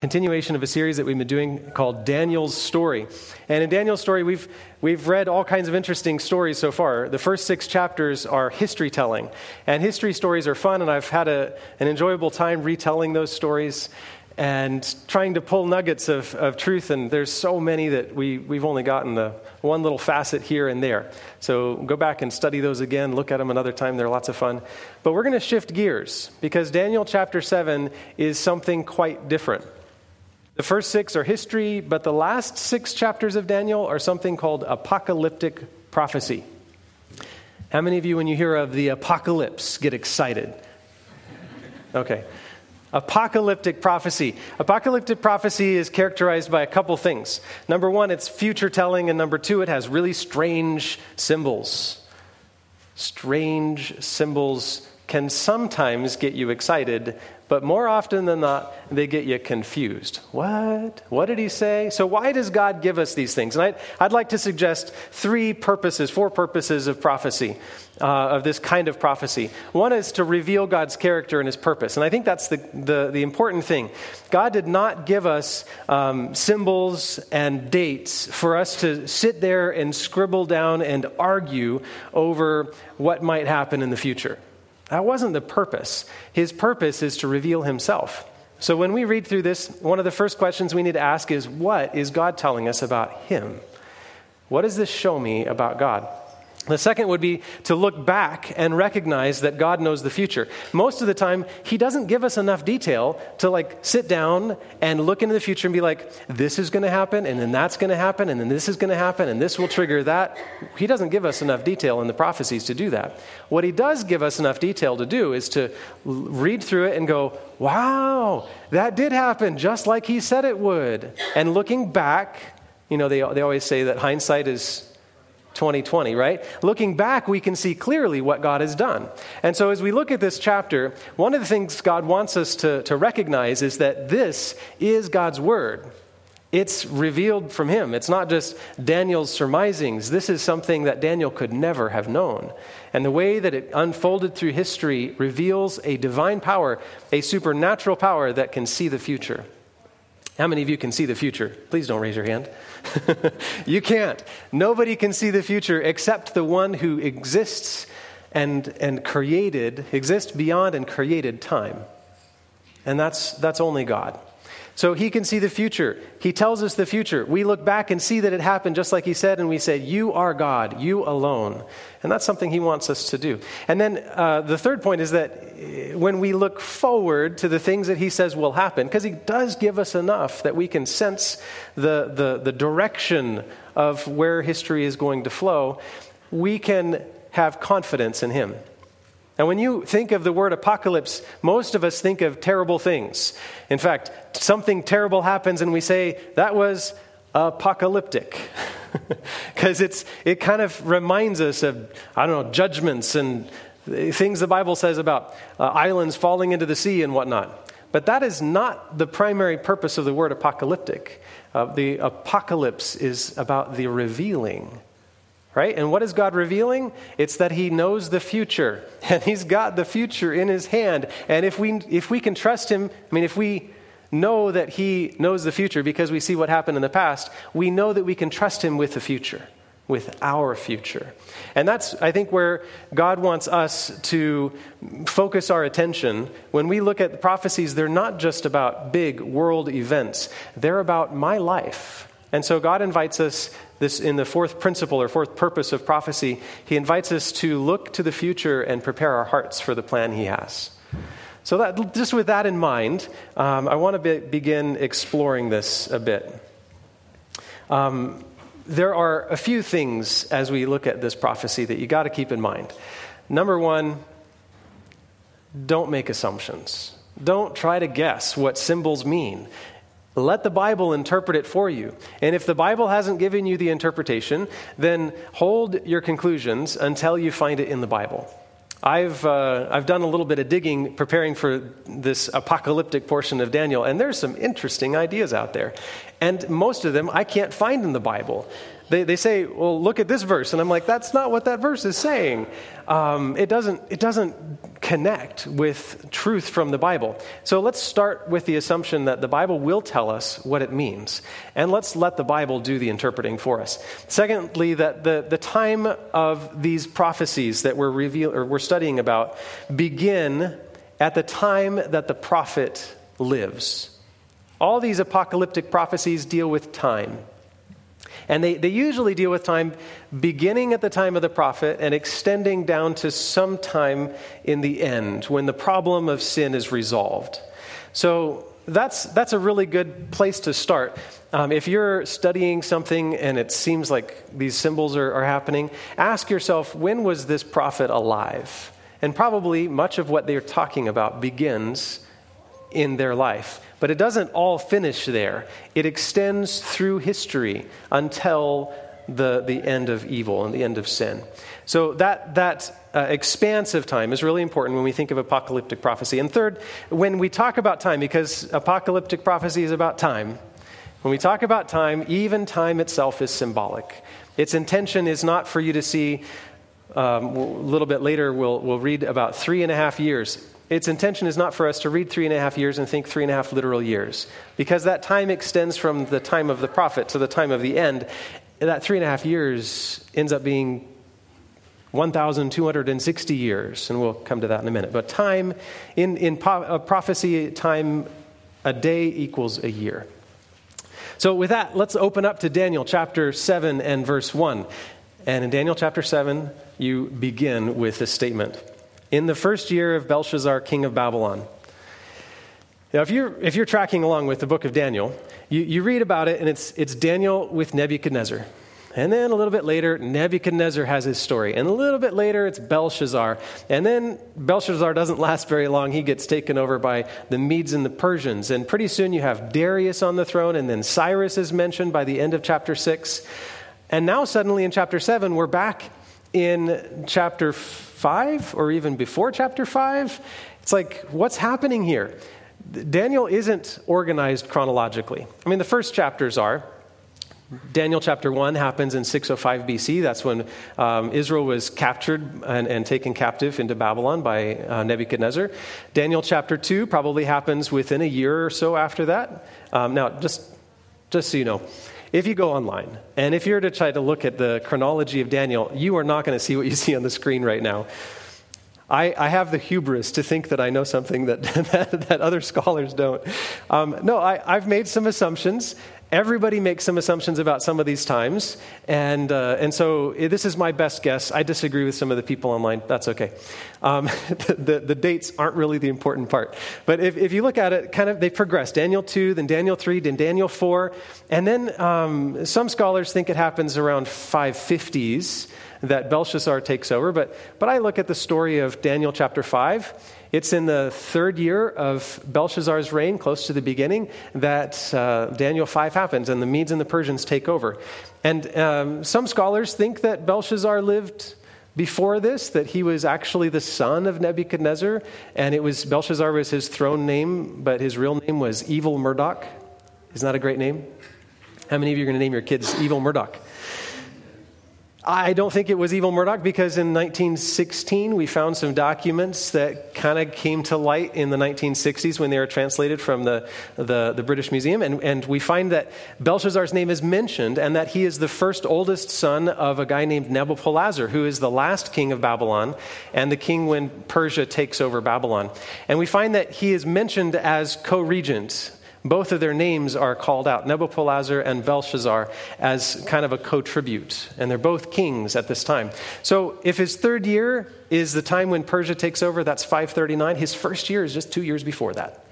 continuation of a series that we've been doing called Daniel's Story. And in Daniel's story, we've, we've read all kinds of interesting stories so far. The first six chapters are history telling. And history stories are fun, and I've had a, an enjoyable time retelling those stories and trying to pull nuggets of, of truth. And there's so many that we, we've only gotten the one little facet here and there. So go back and study those again, look at them another time. They're lots of fun. But we're going to shift gears because Daniel chapter 7 is something quite different. The first six are history, but the last six chapters of Daniel are something called apocalyptic prophecy. How many of you, when you hear of the apocalypse, get excited? Okay. Apocalyptic prophecy. Apocalyptic prophecy is characterized by a couple things. Number one, it's future telling, and number two, it has really strange symbols. Strange symbols can sometimes get you excited, but more often than not, they get you confused. What? What did he say? So, why does God give us these things? And I'd, I'd like to suggest three purposes, four purposes of prophecy, uh, of this kind of prophecy. One is to reveal God's character and his purpose. And I think that's the, the, the important thing. God did not give us um, symbols and dates for us to sit there and scribble down and argue over what might happen in the future. That wasn't the purpose. His purpose is to reveal himself. So when we read through this, one of the first questions we need to ask is what is God telling us about him? What does this show me about God? The second would be to look back and recognize that God knows the future. Most of the time, He doesn't give us enough detail to like sit down and look into the future and be like, this is going to happen, and then that's going to happen, and then this is going to happen, and this will trigger that. He doesn't give us enough detail in the prophecies to do that. What He does give us enough detail to do is to read through it and go, wow, that did happen just like He said it would. And looking back, you know, they, they always say that hindsight is 2020, right? Looking back, we can see clearly what God has done. And so, as we look at this chapter, one of the things God wants us to, to recognize is that this is God's Word. It's revealed from Him. It's not just Daniel's surmisings. This is something that Daniel could never have known. And the way that it unfolded through history reveals a divine power, a supernatural power that can see the future. How many of you can see the future? Please don't raise your hand. you can't. Nobody can see the future except the one who exists and, and created, exists beyond and created time. And that's, that's only God. So he can see the future. He tells us the future. We look back and see that it happened just like he said, and we say, You are God, you alone. And that's something he wants us to do. And then uh, the third point is that eh, when we look forward to the things that he says will happen, because he does give us enough that we can sense the, the, the direction of where history is going to flow, we can have confidence in him. And when you think of the word apocalypse, most of us think of terrible things. In fact, something terrible happens and we say, that was apocalyptic. Because it kind of reminds us of, I don't know, judgments and things the Bible says about uh, islands falling into the sea and whatnot. But that is not the primary purpose of the word apocalyptic. Uh, the apocalypse is about the revealing right? And what is God revealing? It's that He knows the future, and He's got the future in His hand. And if we, if we can trust Him, I mean, if we know that He knows the future because we see what happened in the past, we know that we can trust Him with the future, with our future. And that's, I think, where God wants us to focus our attention. When we look at the prophecies, they're not just about big world events, they're about my life. And so God invites us this in the fourth principle or fourth purpose of prophecy, he invites us to look to the future and prepare our hearts for the plan he has. So, that, just with that in mind, um, I want to be, begin exploring this a bit. Um, there are a few things as we look at this prophecy that you got to keep in mind. Number one, don't make assumptions. Don't try to guess what symbols mean. Let the Bible interpret it for you. And if the Bible hasn't given you the interpretation, then hold your conclusions until you find it in the Bible. I've, uh, I've done a little bit of digging preparing for this apocalyptic portion of Daniel, and there's some interesting ideas out there. And most of them I can't find in the Bible. They, they say, well, look at this verse. And I'm like, that's not what that verse is saying. Um, it, doesn't, it doesn't connect with truth from the Bible. So let's start with the assumption that the Bible will tell us what it means. And let's let the Bible do the interpreting for us. Secondly, that the, the time of these prophecies that we're, reveal, or we're studying about begin at the time that the prophet lives. All these apocalyptic prophecies deal with time. And they, they usually deal with time beginning at the time of the prophet and extending down to some time in the end when the problem of sin is resolved. So that's, that's a really good place to start. Um, if you're studying something and it seems like these symbols are, are happening, ask yourself when was this prophet alive? And probably much of what they're talking about begins in their life. But it doesn't all finish there, it extends through history until the, the end of evil and the end of sin. So that, that uh, expanse of time is really important when we think of apocalyptic prophecy. And third, when we talk about time, because apocalyptic prophecy is about time, when we talk about time, even time itself is symbolic. Its intention is not for you to see, um, a little bit later, we'll, we'll read about three and a half years its intention is not for us to read three and a half years and think three and a half literal years, because that time extends from the time of the prophet to the time of the end. That three and a half years ends up being 1,260 years, and we'll come to that in a minute. But time, in, in po- prophecy, time, a day equals a year. So, with that, let's open up to Daniel chapter 7 and verse 1. And in Daniel chapter 7, you begin with this statement in the first year of Belshazzar, king of Babylon. Now, if you're, if you're tracking along with the book of Daniel, you, you read about it, and it's, it's Daniel with Nebuchadnezzar. And then a little bit later, Nebuchadnezzar has his story. And a little bit later, it's Belshazzar. And then Belshazzar doesn't last very long. He gets taken over by the Medes and the Persians. And pretty soon you have Darius on the throne, and then Cyrus is mentioned by the end of chapter 6. And now, suddenly in chapter 7, we're back in chapter 5 or even before chapter 5. It's like, what's happening here? Daniel isn't organized chronologically. I mean, the first chapters are. Daniel chapter 1 happens in 605 BC. That's when um, Israel was captured and, and, taken captive into Babylon by uh, Nebuchadnezzar. Daniel chapter 2 probably happens within a year or so after that. Um, now, just, just so you know, if you go online and if you're to try to look at the chronology of Daniel, you are not going to see what you see on the screen right now. I, I have the hubris to think that I know something that, that, that other scholars don't. Um, no, I, I've made some assumptions, Everybody makes some assumptions about some of these times, and, uh, and so eh, this is my best guess. I disagree with some of the people online. That's okay. Um, the, the, the, dates aren't really the important part. But if, if you look at it, kind of they progress Daniel 2, then Daniel 3, then Daniel 4, and then um, some scholars think it happens around 550s that Belshazzar takes over. But, but I look at the story of Daniel chapter 5 it's in the third year of Belshazzar's reign, close to the beginning, that uh, Daniel 5 happens and the Medes and the Persians take over. And um, some scholars think that Belshazzar lived before this, that he was actually the son of Nebuchadnezzar, and it was Belshazzar was his throne name, but his real name was Evil Merodach. Isn't that a great name? How many of you are going to name your kids Evil Merodach? I don't think it was Evil Merodach because in 1916 we found some documents that kind of came to light in the 1960s when they were translated from the, the, the, British Museum. And, and we find that Belshazzar's name is mentioned and that he is the first oldest son of a guy named Nabopolassar, who is the last king of Babylon and the king when Persia takes over Babylon. And we find that he is mentioned as co regent both of their names are called out, Nebuchadnezzar and Belshazzar, as kind of a co tribute. And they're both kings at this time. So if his third year is the time when Persia takes over, that's 539. His first year is just two years before that.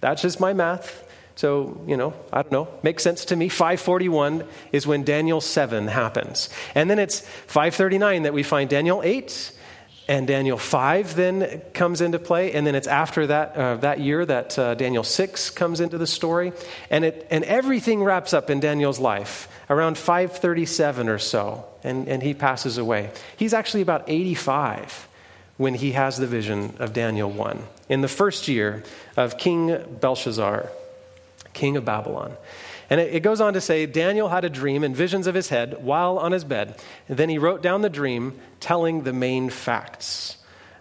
That's just my math. So, you know, I don't know, makes sense to me. 541 is when Daniel 7 happens. And then it's 539 that we find Daniel 8 and Daniel 5 then comes into play, and then it's after that, uh, that year that uh, Daniel 6 comes into the story. And, it, and everything wraps up in Daniel's life around 537 or so, and, and he passes away. He's actually about 85 when he has the vision of Daniel 1. In the first year of King Belshazzar, king of Babylon. And it, it goes on to say Daniel had a dream and visions of his head while on his bed. And then he wrote down the dream, telling the main facts.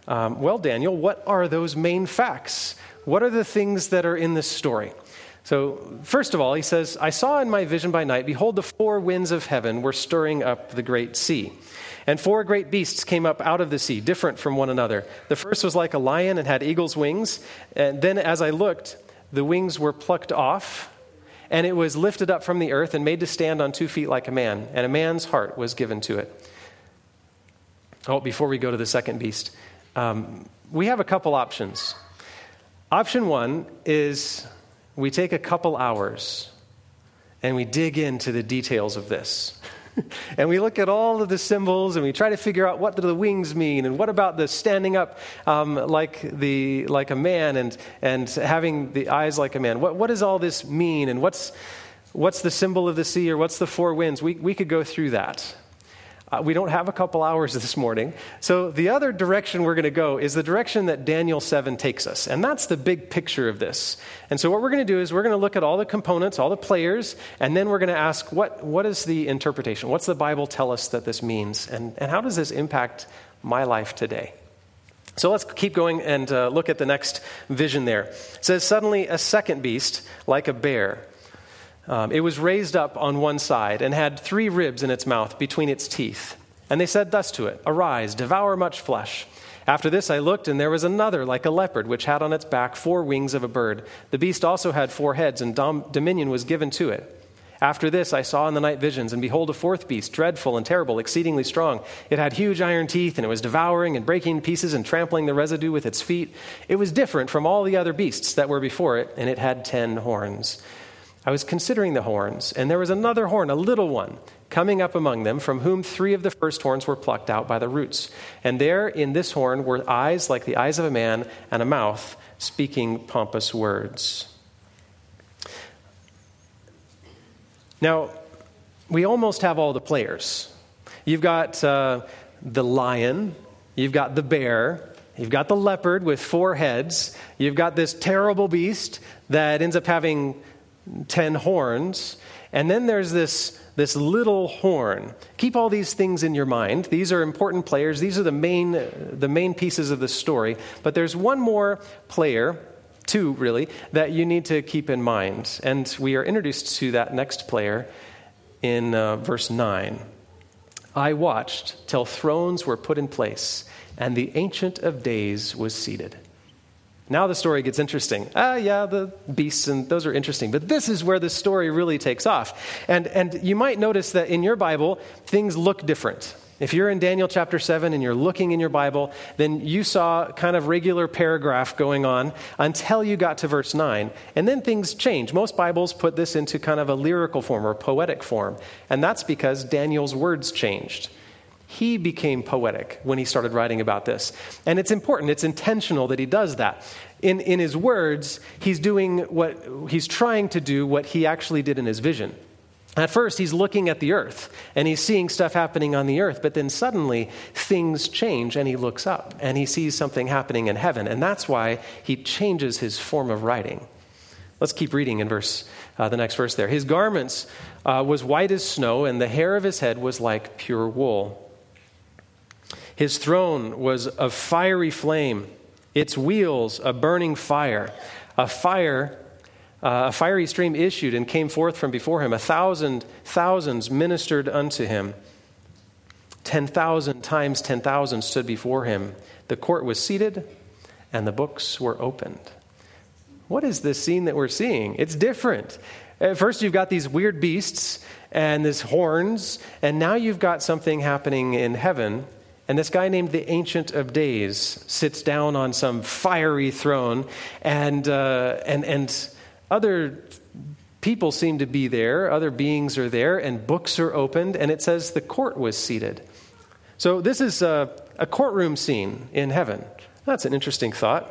Um, well, Daniel, what are those main facts? What are the things that are in this story? So, first of all, he says, I saw in my vision by night, behold, the four winds of heaven were stirring up the great sea. And four great beasts came up out of the sea, different from one another. The first was like a lion and had eagle's wings. And then, as I looked, the wings were plucked off, and it was lifted up from the earth and made to stand on two feet like a man, and a man's heart was given to it. Oh, before we go to the second beast, um, we have a couple options. Option one is we take a couple hours and we dig into the details of this. and we look at all of the symbols and we try to figure out what do the wings mean and what about the standing up um, like, the, like a man and, and having the eyes like a man. What, what does all this mean and what's, what's the symbol of the sea or what's the four winds? We, we could go through that. Uh, we don't have a couple hours this morning. So, the other direction we're going to go is the direction that Daniel 7 takes us. And that's the big picture of this. And so, what we're going to do is we're going to look at all the components, all the players, and then we're going to ask what, what is the interpretation? What's the Bible tell us that this means? And, and how does this impact my life today? So let's keep going and uh, look at the next vision there. It says, Suddenly a second beast, like a bear, um, it was raised up on one side and had three ribs in its mouth between its teeth. And they said thus to it Arise, devour much flesh. After this I looked, and there was another like a leopard, which had on its back four wings of a bird. The beast also had four heads, and dom- dominion was given to it. After this, I saw in the night visions, and behold, a fourth beast, dreadful and terrible, exceedingly strong. It had huge iron teeth, and it was devouring and breaking pieces and trampling the residue with its feet. It was different from all the other beasts that were before it, and it had ten horns. I was considering the horns, and there was another horn, a little one, coming up among them, from whom three of the first horns were plucked out by the roots. And there in this horn were eyes like the eyes of a man, and a mouth speaking pompous words. Now, we almost have all the players. You've got uh, the lion, you've got the bear, You've got the leopard with four heads. You've got this terrible beast that ends up having ten horns. And then there's this, this little horn. Keep all these things in your mind. These are important players. These are the main, the main pieces of the story. But there's one more player, two really, that you need to keep in mind. And we are introduced to that next player in uh, verse 9. I watched till thrones were put in place, and the Ancient of Days was seated. Now the story gets interesting. Ah, yeah, the beasts and those are interesting, but this is where the story really takes off. And, and you might notice that in your Bible, things look different. If you're in Daniel chapter 7 and you're looking in your Bible, then you saw kind of regular paragraph going on until you got to verse 9. And then things change. Most Bibles put this into kind of a lyrical form or poetic form. And that's because Daniel's words changed. He became poetic when he started writing about this. And it's important, it's intentional that he does that. In, in his words, he's doing what he's trying to do what he actually did in his vision. At first, he's looking at the earth and he's seeing stuff happening on the earth, but then suddenly things change and he looks up and he sees something happening in heaven. And that's why he changes his form of writing. Let's keep reading in verse, uh, the next verse there. His garments uh, was white as snow, and the hair of his head was like pure wool. His throne was of fiery flame, its wheels a burning fire. A fire, uh, a fiery stream issued and came forth from before him. A thousand thousands ministered unto him. Ten thousand times ten thousand stood before him. The court was seated, and the books were opened. What is this scene that we're seeing? It's different. At first, you've got these weird beasts and these horns, and now you've got something happening in heaven and this guy named the Ancient of Days sits down on some fiery throne, and, uh, and, and other people seem to be there, other beings are there, and books are opened, and it says the court was seated. So this is a, a courtroom scene in heaven. That's an interesting thought.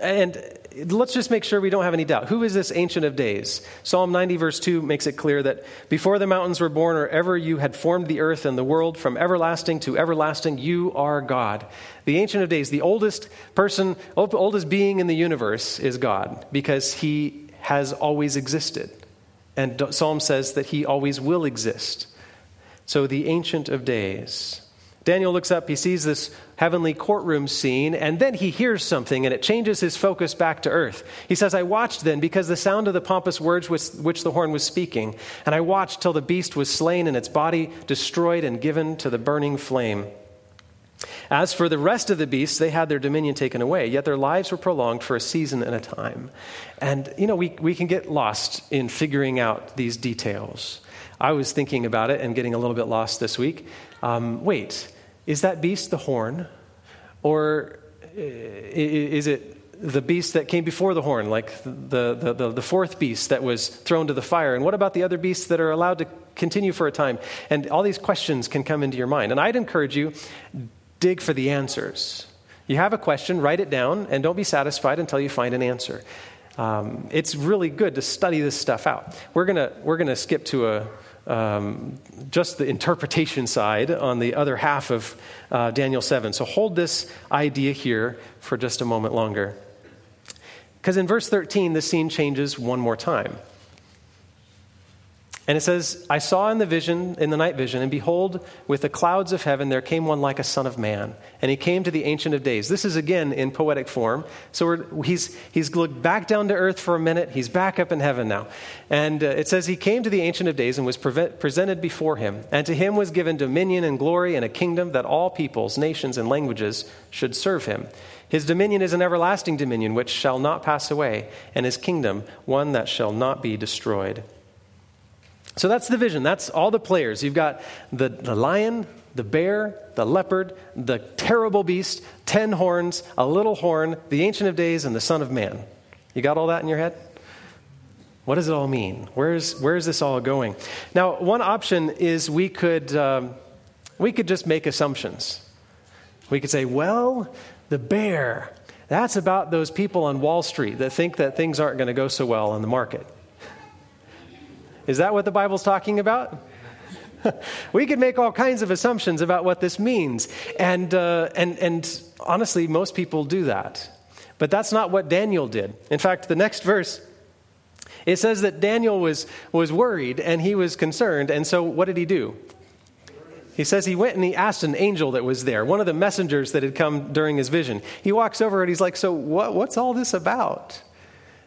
And let's just make sure we don't have any doubt. Who is this Ancient of Days? Psalm 90, verse 2 makes it clear that before the mountains were born, or ever you had formed the earth and the world, from everlasting to everlasting, you are God. The Ancient of Days, the oldest person, oldest being in the universe is God because he has always existed. And Psalm says that he always will exist. So the Ancient of Days. Daniel looks up, he sees this heavenly courtroom scene, and then he hears something, and it changes his focus back to earth. He says, I watched then, because the sound of the pompous words which the horn was speaking, and I watched till the beast was slain and its body destroyed and given to the burning flame. As for the rest of the beasts, they had their dominion taken away, yet their lives were prolonged for a season and a time. And, you know, we, we can get lost in figuring out these details. I was thinking about it and getting a little bit lost this week. Um, wait, is that beast the horn? Or is it the beast that came before the horn, like the, the, the, the, fourth beast that was thrown to the fire? And what about the other beasts that are allowed to continue for a time? And all these questions can come into your mind. And I'd encourage you, dig for the answers. You have a question, write it down, and don't be satisfied until you find an answer. Um, it's really good to study this stuff out. We're going to we're gonna skip to a, um, just the interpretation side on the other half of uh, Daniel 7. So hold this idea here for just a moment longer. Because in verse 13, the scene changes one more time. And it says, I saw in the vision, in the night vision, and behold, with the clouds of heaven there came one like a son of man. And he came to the Ancient of Days. This is again in poetic form. So he's, he's looked back down to earth for a minute. He's back up in heaven now. And uh, it says, He came to the Ancient of Days and was pre- presented before him. And to him was given dominion and glory and a kingdom that all peoples, nations, and languages should serve him. His dominion is an everlasting dominion which shall not pass away, and his kingdom one that shall not be destroyed. So that's the vision. That's all the players. You've got the, the lion, the bear, the leopard, the terrible beast, ten horns, a little horn, the Ancient of Days, and the Son of Man. You got all that in your head? What does it all mean? Where's, where's this all going? Now, one option is we could, um, we could just make assumptions. We could say, well, the bear, that's about those people on Wall Street that think that things aren't going to go so well in the market. Is that what the Bible's talking about? we could make all kinds of assumptions about what this means. And, uh, and, and honestly, most people do that. But that's not what Daniel did. In fact, the next verse, it says that Daniel was, was worried and he was concerned. And so what did he do? He says he went and he asked an angel that was there, one of the messengers that had come during his vision. He walks over and he's like, So, what, what's all this about?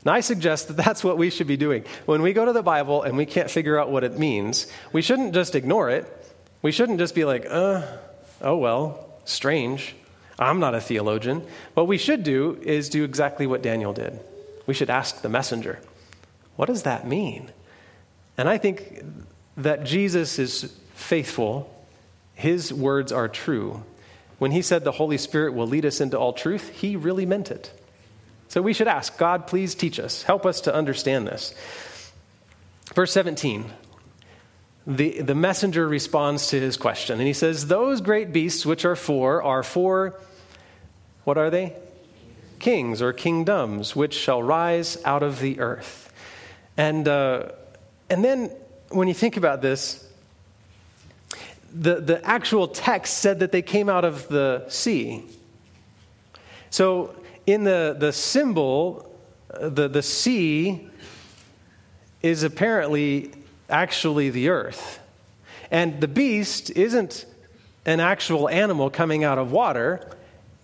And I suggest that that's what we should be doing. When we go to the Bible and we can't figure out what it means, we shouldn't just ignore it. We shouldn't just be like, uh, oh well, strange. I'm not a theologian. What we should do is do exactly what Daniel did. We should ask the messenger, what does that mean? And I think that Jesus is faithful, his words are true. When he said the Holy Spirit will lead us into all truth, he really meant it. So we should ask, God, please teach us. Help us to understand this. Verse 17. The, the messenger responds to his question, and he says, Those great beasts which are four are four, what are they? Kings or kingdoms, which shall rise out of the earth. And, uh, and then when you think about this, the, the actual text said that they came out of the sea. So in the, the symbol, uh, the, the sea is apparently actually the earth. And the beast isn't an actual animal coming out of water,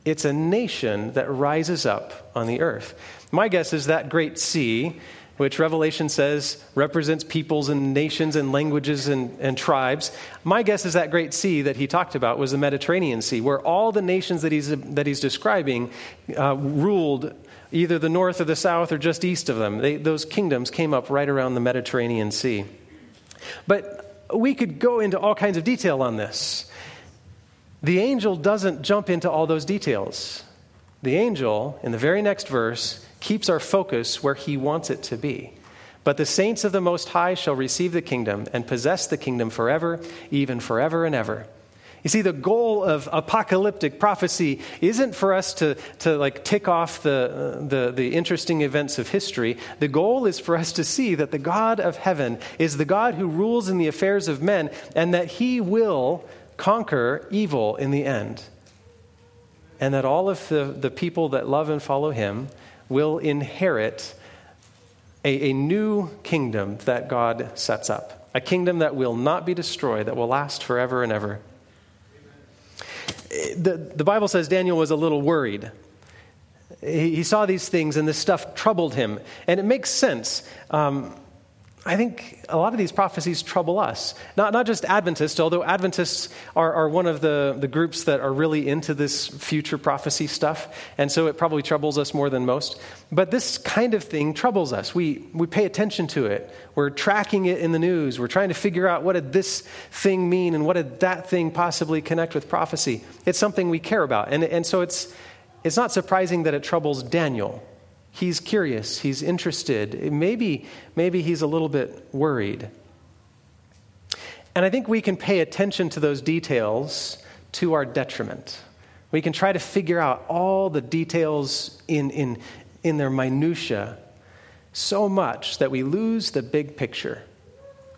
it's a nation that rises up on the earth. My guess is that great sea which Revelation says represents peoples and nations and languages and, and tribes. My guess is that great sea that he talked about was the Mediterranean Sea, where all the nations that he's, that he's describing uh, ruled either the north or the south or just east of them. They, those kingdoms came up right around the Mediterranean Sea. But we could go into all kinds of detail on this. The angel doesn't jump into all those details. The angel, in the very next verse, keeps our focus where He wants it to be. But the saints of the Most High shall receive the kingdom and possess the kingdom forever, even forever and ever. You see, the goal of apocalyptic prophecy isn't for us to, to like tick off the, the, the interesting events of history. The goal is for us to see that the God of heaven is the God who rules in the affairs of men and that he will conquer evil in the end. And that all of the, the people that love and follow him will inherit a, a new kingdom that God sets up. A kingdom that will not be destroyed, that will last forever and ever the, the Bible says Daniel was a little worried. He, saw these things and this stuff troubled him. And it makes sense. Um, I think a lot of these prophecies trouble us. Not, not just Adventists, although Adventists are, are one of the, the groups that are really into this future prophecy stuff, and so it probably troubles us more than most. But this kind of thing troubles us. We, we pay attention to it. We're tracking it in the news. We're trying to figure out what did this thing mean and what did that thing possibly connect with prophecy. It's something we care about. And, and so it's, it's not surprising that it troubles Daniel He's curious, he's interested. Maybe, maybe he's a little bit worried. And I think we can pay attention to those details to our detriment. We can try to figure out all the details in, in, in their minutiae so much that we lose the big picture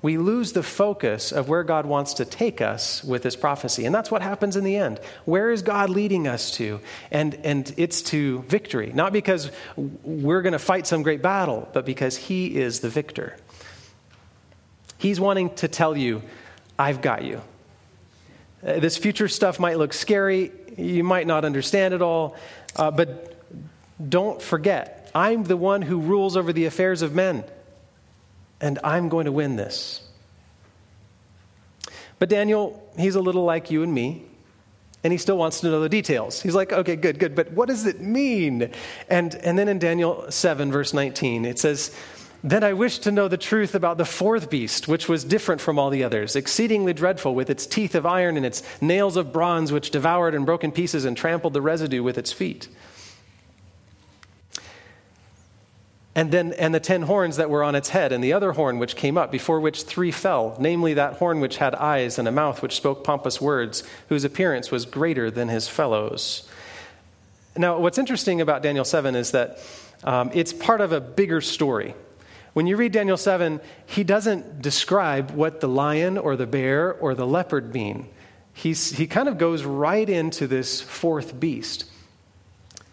we lose the focus of where God wants to take us with this prophecy. And that's what happens in the end. Where is God leading us to? And, and it's to victory, not because we're going to fight some great battle, but because He is the victor. He's wanting to tell you, I've got you. Uh, this future stuff might look scary. You might not understand it all. Uh, but don't forget, I'm the one who rules over the affairs of men and I'm going to win this. But Daniel, he's a little like you and me, and he still wants to know the details. He's like, okay, good, good, but what does it mean? And, and then in Daniel 7, verse 19, it says, Then I wished to know the truth about the fourth beast, which was different from all the others, exceedingly dreadful, with its teeth of iron and its nails of bronze, which devoured and broke in pieces and trampled the residue with its feet. And then and the ten horns that were on its head and the other horn which came up before which three fell namely that horn which had eyes and a mouth which spoke pompous words whose appearance was greater than his fellows. Now what's interesting about daniel 7 is that um, it's part of a bigger story. When you read daniel 7 he doesn't describe what the lion or the bear or the leopard mean. He's, he kind of goes right into this fourth beast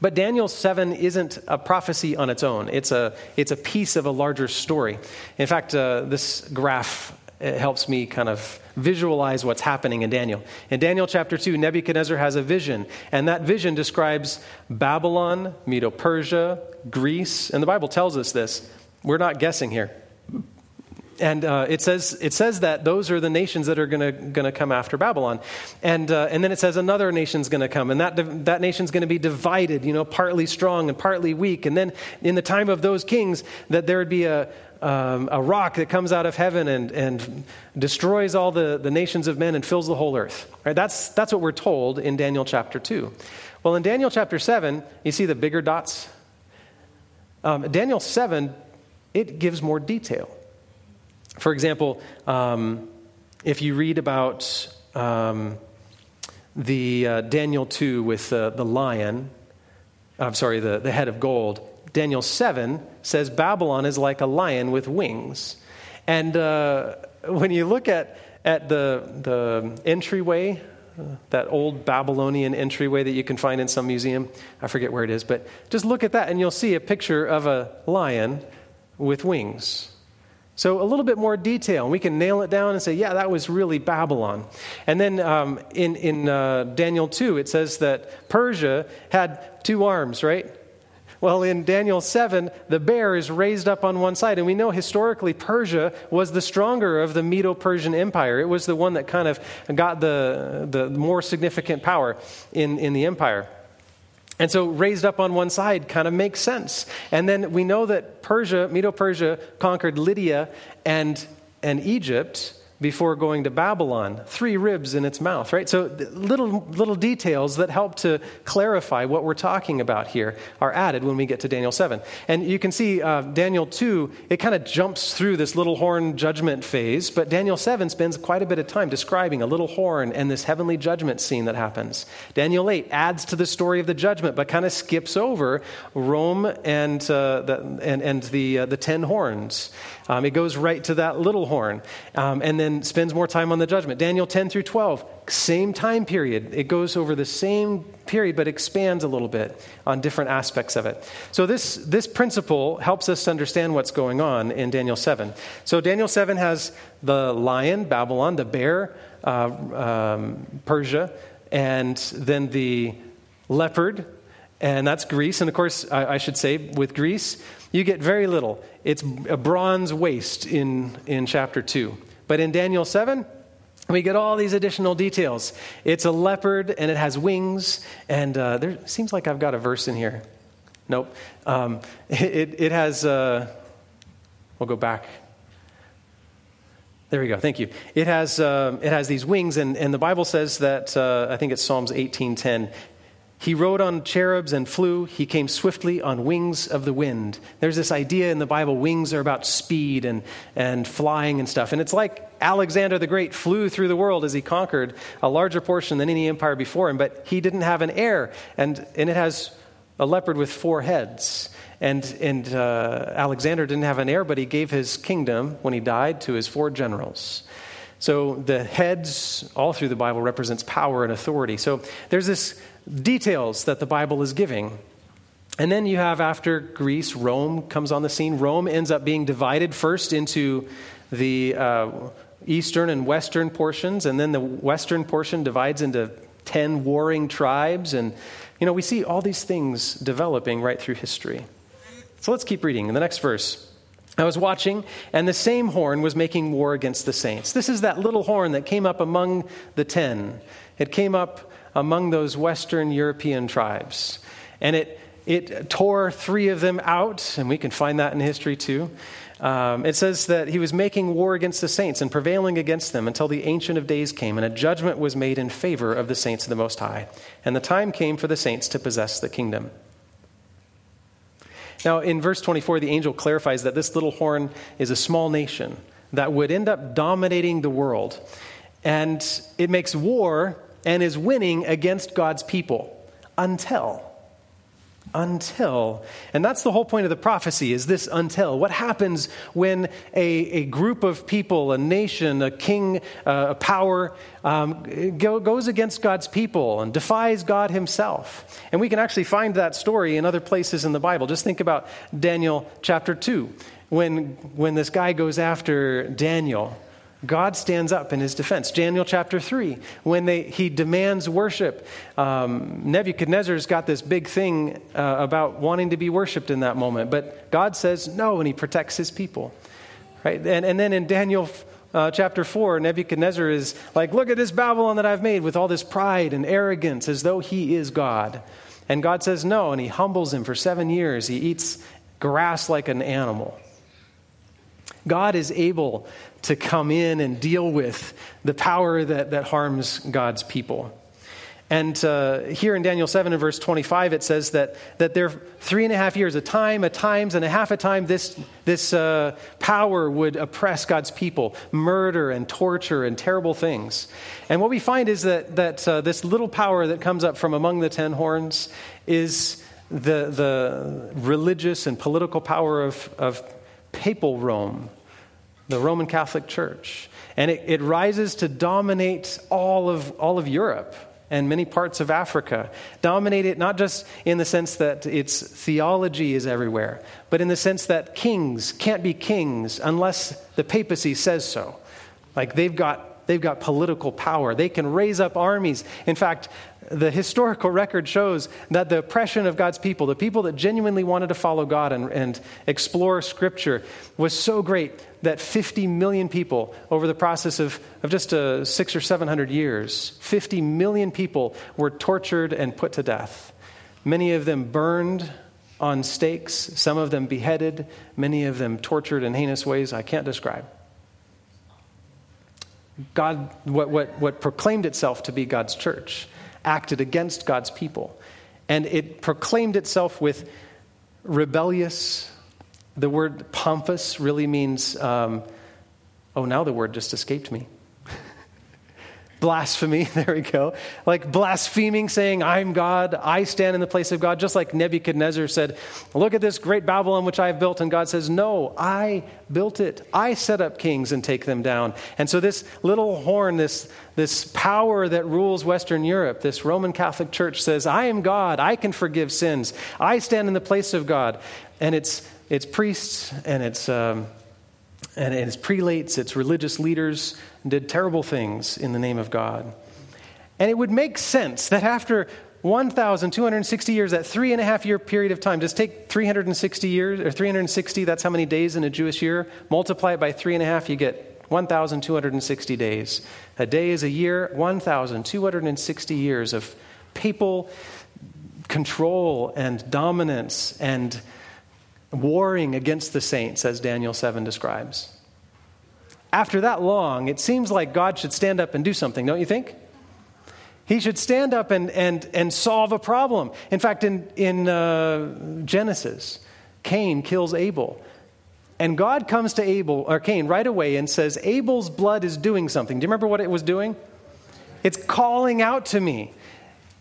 but Daniel 7 isn't a prophecy on its own, it's a, it's a piece of a larger story. In fact, uh, this graph helps me kind of visualize what's happening in Daniel. In Daniel chapter 2, Nebuchadnezzar has a vision, and that vision describes Babylon, Medo Persia, Greece, and the Bible tells us this. We're not guessing here and uh, it says it says that those are the nations that are going to come after Babylon, and uh, and then it says another nation's going to come, and that that nation's going to be divided, you know, partly strong and partly weak, and then in the time of those kings, that there would be a um, a rock that comes out of heaven and, and destroys all the, the nations of men and fills the whole earth. Right? That's, that's what we're told in Daniel chapter 2. Well, in Daniel chapter 7, you see the bigger dots? Um, Daniel 7, it gives more detail. For example, um, if you read about um, the uh, Daniel 2 with uh, the lion, I'm sorry, the, the head of gold, Daniel 7 says Babylon is like a lion with wings. And uh, when you look at, at the, the entryway, uh, that old Babylonian entryway that you can find in some museum, I forget where it is, but just look at that and you'll see a picture of a lion with wings. So, a little bit more detail, and we can nail it down and say, yeah, that was really Babylon. And then um, in, in uh, Daniel 2, it says that Persia had two arms, right? Well, in Daniel 7, the bear is raised up on one side. And we know historically Persia was the stronger of the Medo Persian Empire. It was the one that kind of got the, the more significant power in, in the empire. And so raised up on one side kind of makes sense. And then we know that Persia, Medo Persia, conquered Lydia and, and Egypt before going to Babylon, three ribs in its mouth, right? So little, little details that help to clarify what we're talking about here are added when we get to Daniel 7. And you can see uh, Daniel 2, it kind of jumps through this little horn judgment phase, but Daniel 7 spends quite a bit of time describing a little horn and this heavenly judgment scene that happens. Daniel 8 adds to the story of the judgment, but kind of skips over Rome and, uh, the, and, and the, uh, the ten horns. Um, it goes right to that little horn um, and then spends more time on the judgment. Daniel 10 through 12, same time period. It goes over the same period but expands a little bit on different aspects of it. So, this, this principle helps us understand what's going on in Daniel 7. So, Daniel 7 has the lion, Babylon, the bear, uh, um, Persia, and then the leopard, and that's Greece. And of course, I, I, should say, with Greece, you get very little. It's a bronze waist in, in chapter 2. But in Daniel 7, we get all these additional details. It's a leopard and it has wings. And uh, there seems like I've got a verse in here. Nope. Um, it, it has, uh, we'll go back. There we go. Thank you. It has, uh, it has these wings, and, and the Bible says that, uh, I think it's Psalms 18.10, he rode on cherubs and flew. He came swiftly on wings of the wind. There's this idea in the Bible wings are about speed and, and flying and stuff. And it's like Alexander the Great flew through the world as he conquered a larger portion than any empire before him, but he didn't have an heir. And, and it has a leopard with four heads. And, and uh, Alexander didn't have an heir, but he gave his kingdom when he died to his four generals. So the heads all through the Bible represents power and authority. So there's this details that the Bible is giving. And then you have after Greece, Rome comes on the scene. Rome ends up being divided first into the uh, eastern and western portions, and then the western portion divides into 10 warring tribes. And, you know, we see all these things developing right through history. So let's keep reading. In the next verse, I was watching, and the same horn was making war against the saints. This is that little horn that came up among the 10. It came up among those Western European tribes. And it, it tore three of them out, and we can find that in history too. Um, it says that he was making war against the saints and prevailing against them until the Ancient of Days came, and a judgment was made in favor of the saints of the Most High. And the time came for the saints to possess the kingdom. Now, in verse 24, the angel clarifies that this little horn is a small nation that would end up dominating the world. And it makes war and is winning against God's people until until and that's the whole point of the prophecy is this until. What happens when a, a group of people a nation a king uh, a power um, go, goes against god's people and defies god himself? And we can actually find that story in other places in the bible. Just think about daniel chapter 2 when when this guy goes after daniel God stands up in his defense. Daniel chapter 3, when they, he demands worship, um, Nebuchadnezzar's got this big thing uh, about wanting to be worshiped in that moment, but God says no, and he protects his people. Right? And, and then in Daniel uh, chapter 4, Nebuchadnezzar is like, Look at this Babylon that I've made with all this pride and arrogance as though he is God. And God says no, and he humbles him for seven years. He eats grass like an animal. God is able to come in and deal with the power that, that harms God's people. And uh, here in Daniel 7 and verse 25, it says that, that there three and a half years, a time, a times, and a half a time, this, this uh, power would oppress God's people, murder and torture and terrible things. And what we find is that, that uh, this little power that comes up from among the ten horns is the, the religious and political power of, of papal Rome the Roman Catholic Church. And it, it, rises to dominate all of, all of Europe and many parts of Africa. Dominate it not just in the sense that its theology is everywhere, but in the sense that kings can't be kings unless the papacy says so. Like they've got, they've got political power, they can raise up armies. In fact, the historical record shows that the oppression of God's people, the people that genuinely wanted to follow God and, and, explore Scripture, was so great that 50 million people, over the process of, of just uh, six or seven hundred years, 50 million people were tortured and put to death. Many of them burned on stakes, some of them beheaded, many of them tortured in heinous ways I can't describe. God, what, what, what proclaimed itself to be God's church, acted against God's people. And it proclaimed itself with rebellious, the word pompous really means, um, oh, now the word just escaped me blasphemy, there we go. Like blaspheming, saying, I'm God, I stand in the place of God, just like Nebuchadnezzar said, Look at this great Babylon which I have built. And God says, No, I built it. I set up kings and take them down. And so this little horn, this, this power that rules Western Europe, this Roman Catholic Church says, I am God, I can forgive sins, I stand in the place of God. And it's, it's priests and it's. Um, and its prelates, its religious leaders did terrible things in the name of God. And it would make sense that after 1,260 years, that three and a half year period of time, just take 360 years, or 360, that's how many days in a Jewish year, multiply it by three and a half, you get 1,260 days. A day is a year, 1,260 years of papal control and dominance and warring against the saints, as Daniel 7 describes. After that long, it seems like God should stand up and do something, don't you think? He should stand up and, and, and solve a problem. In fact, in, in uh, Genesis, Cain kills Abel. And God comes to Abel, or Cain, right away and says, Abel's blood is doing something. Do you remember what it was doing? It's calling out to me.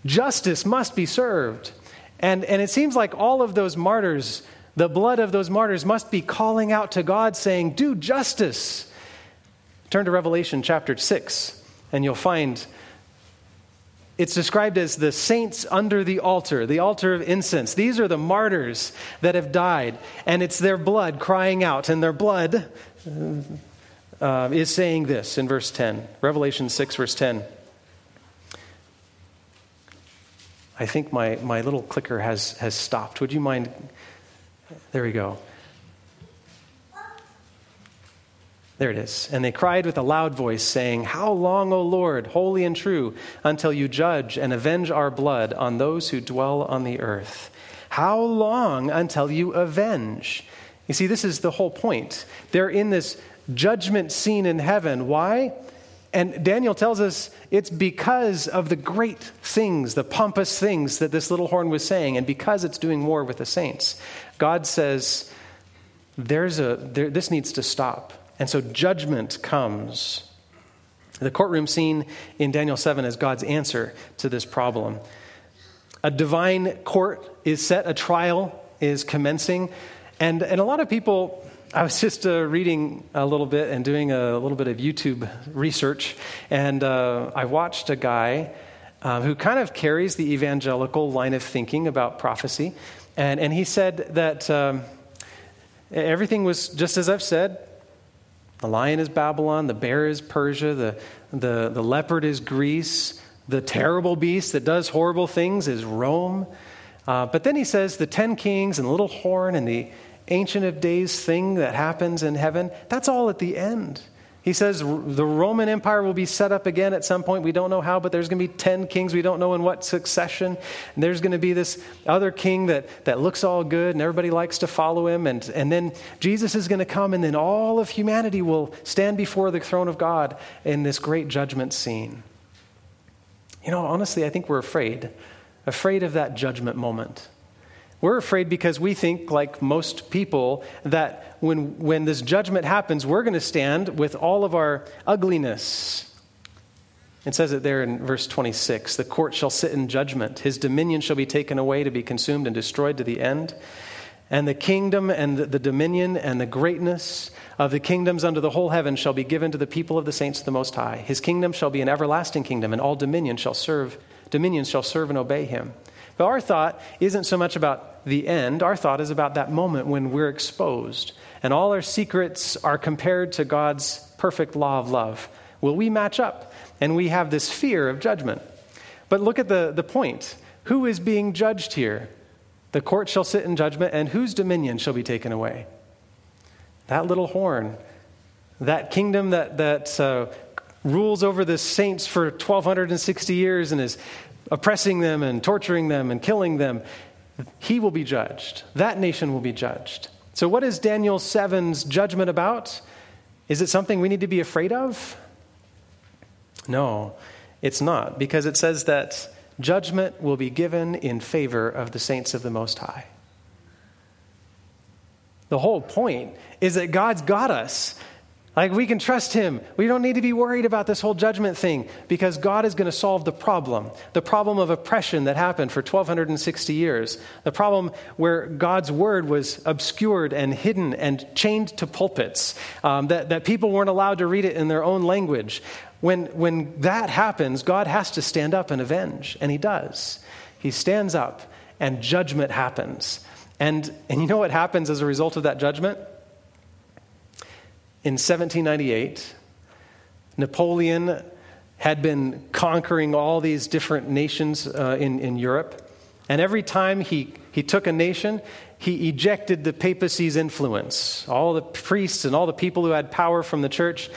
Justice must be served. And, and it seems like all of those martyrs the blood of those martyrs must be calling out to God, saying, Do justice. Turn to Revelation chapter 6, and you'll find it's described as the saints under the altar, the altar of incense. These are the martyrs that have died, and it's their blood crying out, and their blood uh, is saying this in verse 10. Revelation 6, verse 10. I think my, my little clicker has, has stopped. Would you mind there we go. There it is. And they cried with a loud voice, saying, How long, O Lord, holy and true, until you judge and avenge our blood on those who dwell on the earth? How long until you avenge? You see, this is the whole point. They're in this judgment scene in heaven. Why? And Daniel tells us it's because of the great things, the pompous things that this little horn was saying, and because it's doing war with the saints. God says, There's a, there, this needs to stop. And so judgment comes. The courtroom scene in Daniel 7 is God's answer to this problem. A divine court is set, a trial is commencing, and, and a lot of people I was just uh, reading a little bit and doing a little bit of YouTube research, and uh, I watched a guy uh, who kind of carries the evangelical line of thinking about prophecy. And, and he said that um, everything was just as I've said. The lion is Babylon, the bear is Persia, the, the, the leopard is Greece, the terrible beast that does horrible things is Rome. Uh, but then he says the ten kings and the little horn and the Ancient of Days thing that happens in heaven, that's all at the end. He says the Roman Empire will be set up again at some point. We don't know how, but there's going to be 10 kings. We don't know in what succession. And there's going to be this other king that, that looks all good and everybody likes to follow him. And, and then Jesus is going to come, and then all of humanity will stand before the throne of God in this great judgment scene. You know, honestly, I think we're afraid, afraid of that judgment moment. We're afraid because we think, like most people, that when, when this judgment happens, we're going to stand with all of our ugliness. It says it there in verse 26 The court shall sit in judgment, his dominion shall be taken away to be consumed and destroyed to the end. And the kingdom and the dominion and the greatness of the kingdoms under the whole heaven shall be given to the people of the saints of the Most High. His kingdom shall be an everlasting kingdom, and all dominion shall serve, dominions shall serve and obey him. But our thought isn't so much about the end, our thought is about that moment when we're exposed and all our secrets are compared to God's perfect law of love. Will we match up? And we have this fear of judgment. But look at the, the point. Who is being judged here? The court shall sit in judgment, and whose dominion shall be taken away? That little horn, that kingdom that, that uh, rules over the saints for 1,260 years and is oppressing them and torturing them and killing them, he will be judged. That nation will be judged. So, what is Daniel 7's judgment about? Is it something we need to be afraid of? No, it's not, because it says that judgment will be given in favor of the saints of the Most High. The whole point is that God's got us. Like we can trust him. We don't need to be worried about this whole judgment thing because God is going to solve the problem. The problem of oppression that happened for 1260 years. The problem where God's word was obscured and hidden and chained to pulpits. Um, that, that people weren't allowed to read it in their own language. When, when that happens, God has to stand up and avenge. And he does. He stands up and judgment happens. And, and you know what happens as a result of that judgment? In 1798, Napoleon had been conquering all these different nations uh, in, in Europe. And every time he, he took a nation, he ejected the papacy's influence. All the priests and all the people who had power from the church,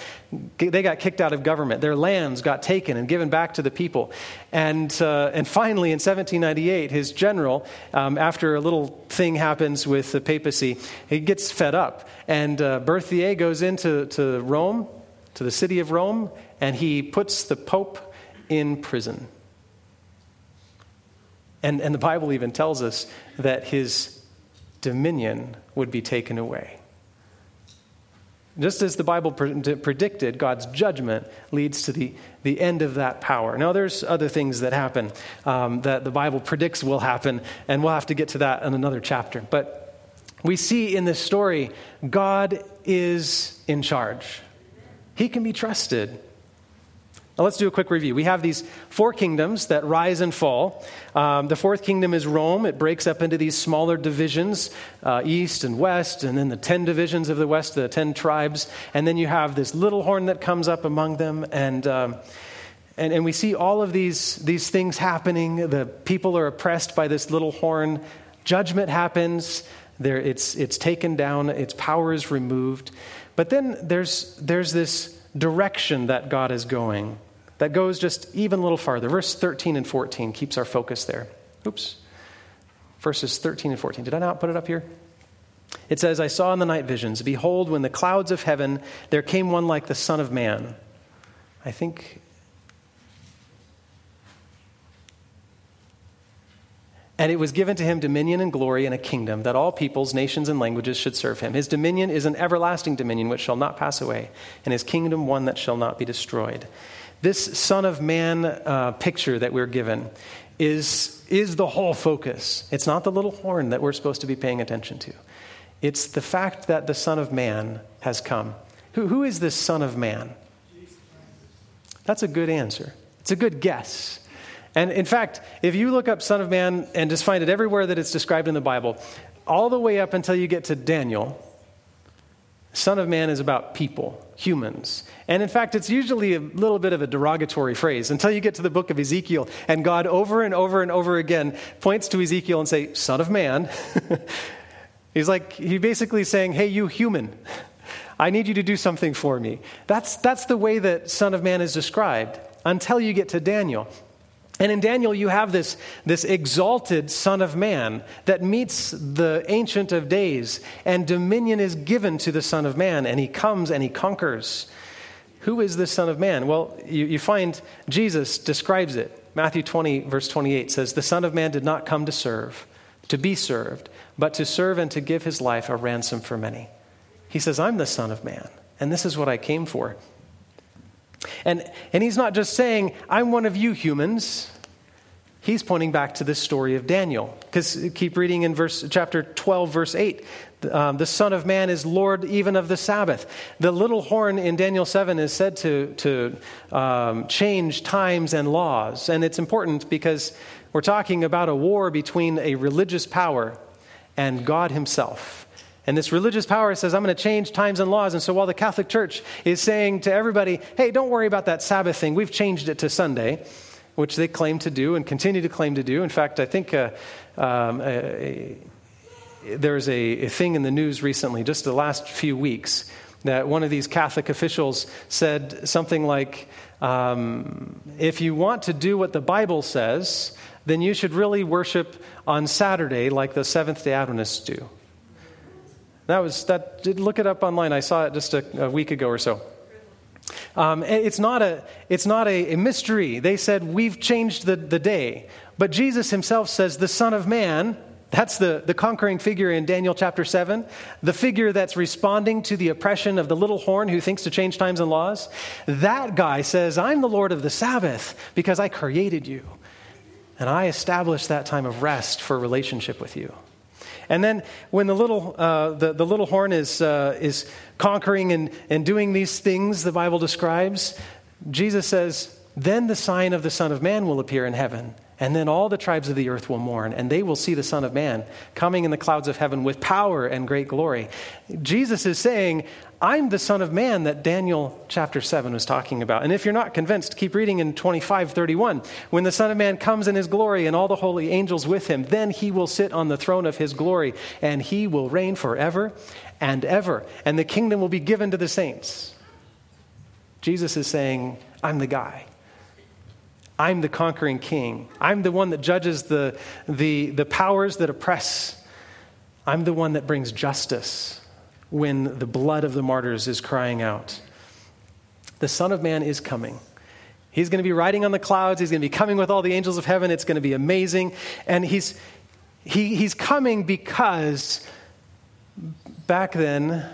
they got kicked out of government. Their lands got taken and given back to the people. And, uh, and finally, in 1798, his general, um, after a little thing happens with the papacy, he gets fed up. And uh, Berthier goes into to Rome, to the city of Rome, and he puts the Pope in prison. And, and the Bible even tells us that his dominion would be taken away. Just as the Bible predicted, God's judgment leads to the, the end of that power. Now, there's other things that happen um, that the Bible predicts will happen, and we'll have to get to that in another chapter. But we see in this story God is in charge, He can be trusted. Now, let's do a quick review. We have these four kingdoms that rise and fall. Um, the fourth kingdom is Rome. It breaks up into these smaller divisions, uh, east and west, and then the ten divisions of the west, the ten tribes. And then you have this little horn that comes up among them. And, um, and, and we see all of these, these things happening. The people are oppressed by this little horn. Judgment happens. There, it's, it's taken down, its power is removed. But then there's, there's this direction that God is going that goes just even a little farther. Verse 13 and 14 keeps our focus there. Oops. Verses 13 and 14. Did I not put it up here? It says, I saw in the night visions, behold, when the clouds of heaven, there came one like the Son of Man. I think And it was given to him dominion and glory and a kingdom, that all peoples, nations, and languages should serve him. His dominion is an everlasting dominion which shall not pass away, and his kingdom one that shall not be destroyed. This Son of Man uh, picture that we're given is, is the whole focus. It's not the little horn that we're supposed to be paying attention to, it's the fact that the Son of Man has come. Who, who is this Son of Man? That's a good answer. It's a good guess. And in fact, if you look up Son of Man and just find it everywhere that it's described in the Bible, all the way up until you get to Daniel, Son of Man is about people, humans. And in fact, it's usually a little bit of a derogatory phrase until you get to the book of Ezekiel. And God, over and over and over again, points to Ezekiel and say, Son of Man. He's like, he's basically saying, Hey, you human, I need you to do something for me. That's, that's the way that Son of Man is described until you get to Daniel. And in Daniel, you have this, this exalted Son of Man that meets the Ancient of Days, and dominion is given to the Son of Man, and he comes and he conquers. Who is this Son of Man? Well, you, you find Jesus describes it. Matthew 20, verse 28 says, The Son of Man did not come to serve, to be served, but to serve and to give his life a ransom for many. He says, I'm the Son of Man, and this is what I came for. And, and he's not just saying, I'm one of you humans. He's pointing back to this story of Daniel. Because keep reading in verse, chapter 12, verse 8. Um, the Son of Man is Lord even of the Sabbath. The little horn in Daniel 7 is said to, to um, change times and laws. And it's important because we're talking about a war between a religious power and God Himself. And this religious power says, I'm going to change times and laws. And so while the Catholic Church is saying to everybody, hey, don't worry about that Sabbath thing, we've changed it to Sunday, which they claim to do and continue to claim to do. In fact, I think uh, um, a, there's a, a thing in the news recently, just the last few weeks, that one of these Catholic officials said something like, um, if you want to do what the Bible says, then you should really worship on Saturday like the Seventh day Adventists do. That was that. Look it up online. I saw it just a, a week ago or so. Um, it's not, a, it's not a, a mystery. They said, We've changed the, the day. But Jesus himself says, The Son of Man, that's the, the conquering figure in Daniel chapter 7, the figure that's responding to the oppression of the little horn who thinks to change times and laws. That guy says, I'm the Lord of the Sabbath because I created you. And I established that time of rest for relationship with you. And then when the little, uh, the, the little horn is, uh, is conquering and, and doing these things the Bible describes, Jesus says, Then the sign of the Son of Man will appear in heaven. And then all the tribes of the earth will mourn, and they will see the Son of Man coming in the clouds of heaven with power and great glory. Jesus is saying, I'm the Son of Man that Daniel chapter 7 was talking about. And if you're not convinced, keep reading in 25 31. When the Son of Man comes in his glory and all the holy angels with him, then he will sit on the throne of his glory, and he will reign forever and ever. And the kingdom will be given to the saints. Jesus is saying, I'm the guy. I'm the conquering king. I'm the one that judges the, the, the powers that oppress. I'm the one that brings justice when the blood of the martyrs is crying out. The Son of Man is coming. He's going to be riding on the clouds. He's going to be coming with all the angels of heaven. It's going to be amazing. And he's, he, he's coming because back then,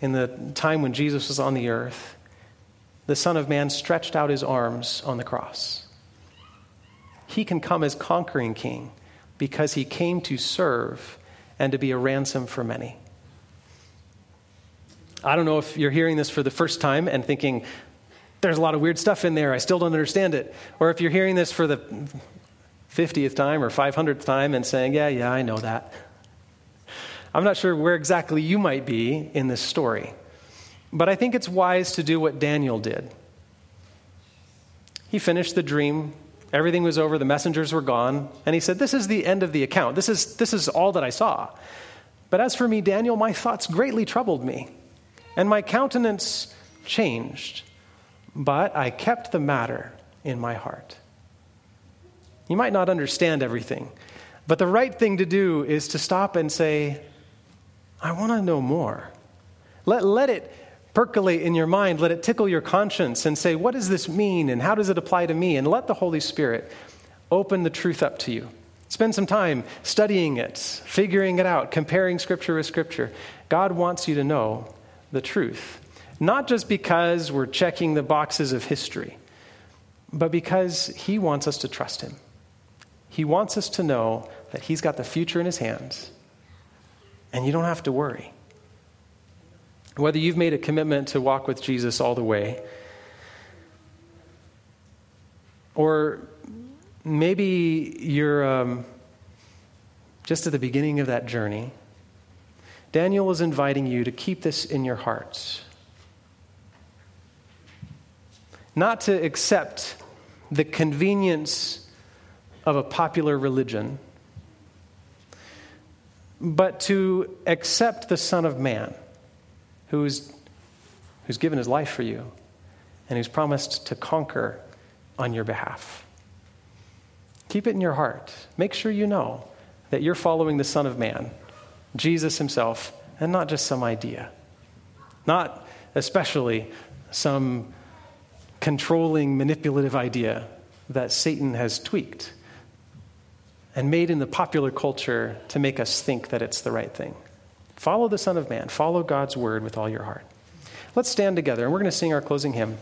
in the time when Jesus was on the earth, the Son of Man stretched out his arms on the cross he can come as conquering king because he came to serve and to be a ransom for many. I don't know if you're hearing this for the first time and thinking, there's a lot of weird stuff in there, I still don't understand it. Or if you're hearing this for the 50th time or 500th time and saying, yeah, yeah, I know that. I'm not sure where exactly you might be in this story. But I think it's wise to do what Daniel did. He finished the dream Everything was over, the messengers were gone. And he said, This is the end of the account. This is, this is all that I saw. But as for me, Daniel, my thoughts greatly troubled me, and my countenance changed. But I kept the matter in my heart. You might not understand everything, but the right thing to do is to stop and say, I want to know more. Let, let it percolate in your mind, let it tickle your conscience and say, what does this mean and how does it apply to me? And let the Holy Spirit open the truth up to you. Spend some time studying it, figuring it out, comparing Scripture with Scripture. God wants you to know the truth, not just because we're checking the boxes of history, but because He wants us to trust Him. He wants us to know that He's got the future in His hands, and you don't have to worry. Whether you've made a commitment to walk with Jesus all the way, or maybe you're um, just at the beginning of that journey, Daniel is inviting you to keep this in your hearts. Not to accept the convenience of a popular religion, but to accept the Son of Man who's, who's given his life for you and who's promised to conquer on your behalf. Keep it in your heart. Make sure you know that you're following the Son of Man, Jesus himself, and not just some idea. Not especially some controlling, manipulative idea that Satan has tweaked and made in the popular culture to make us think that it's the right thing. Follow the Son of Man. Follow God's word with all your heart. Let's stand together, and we're going to sing our closing hymn.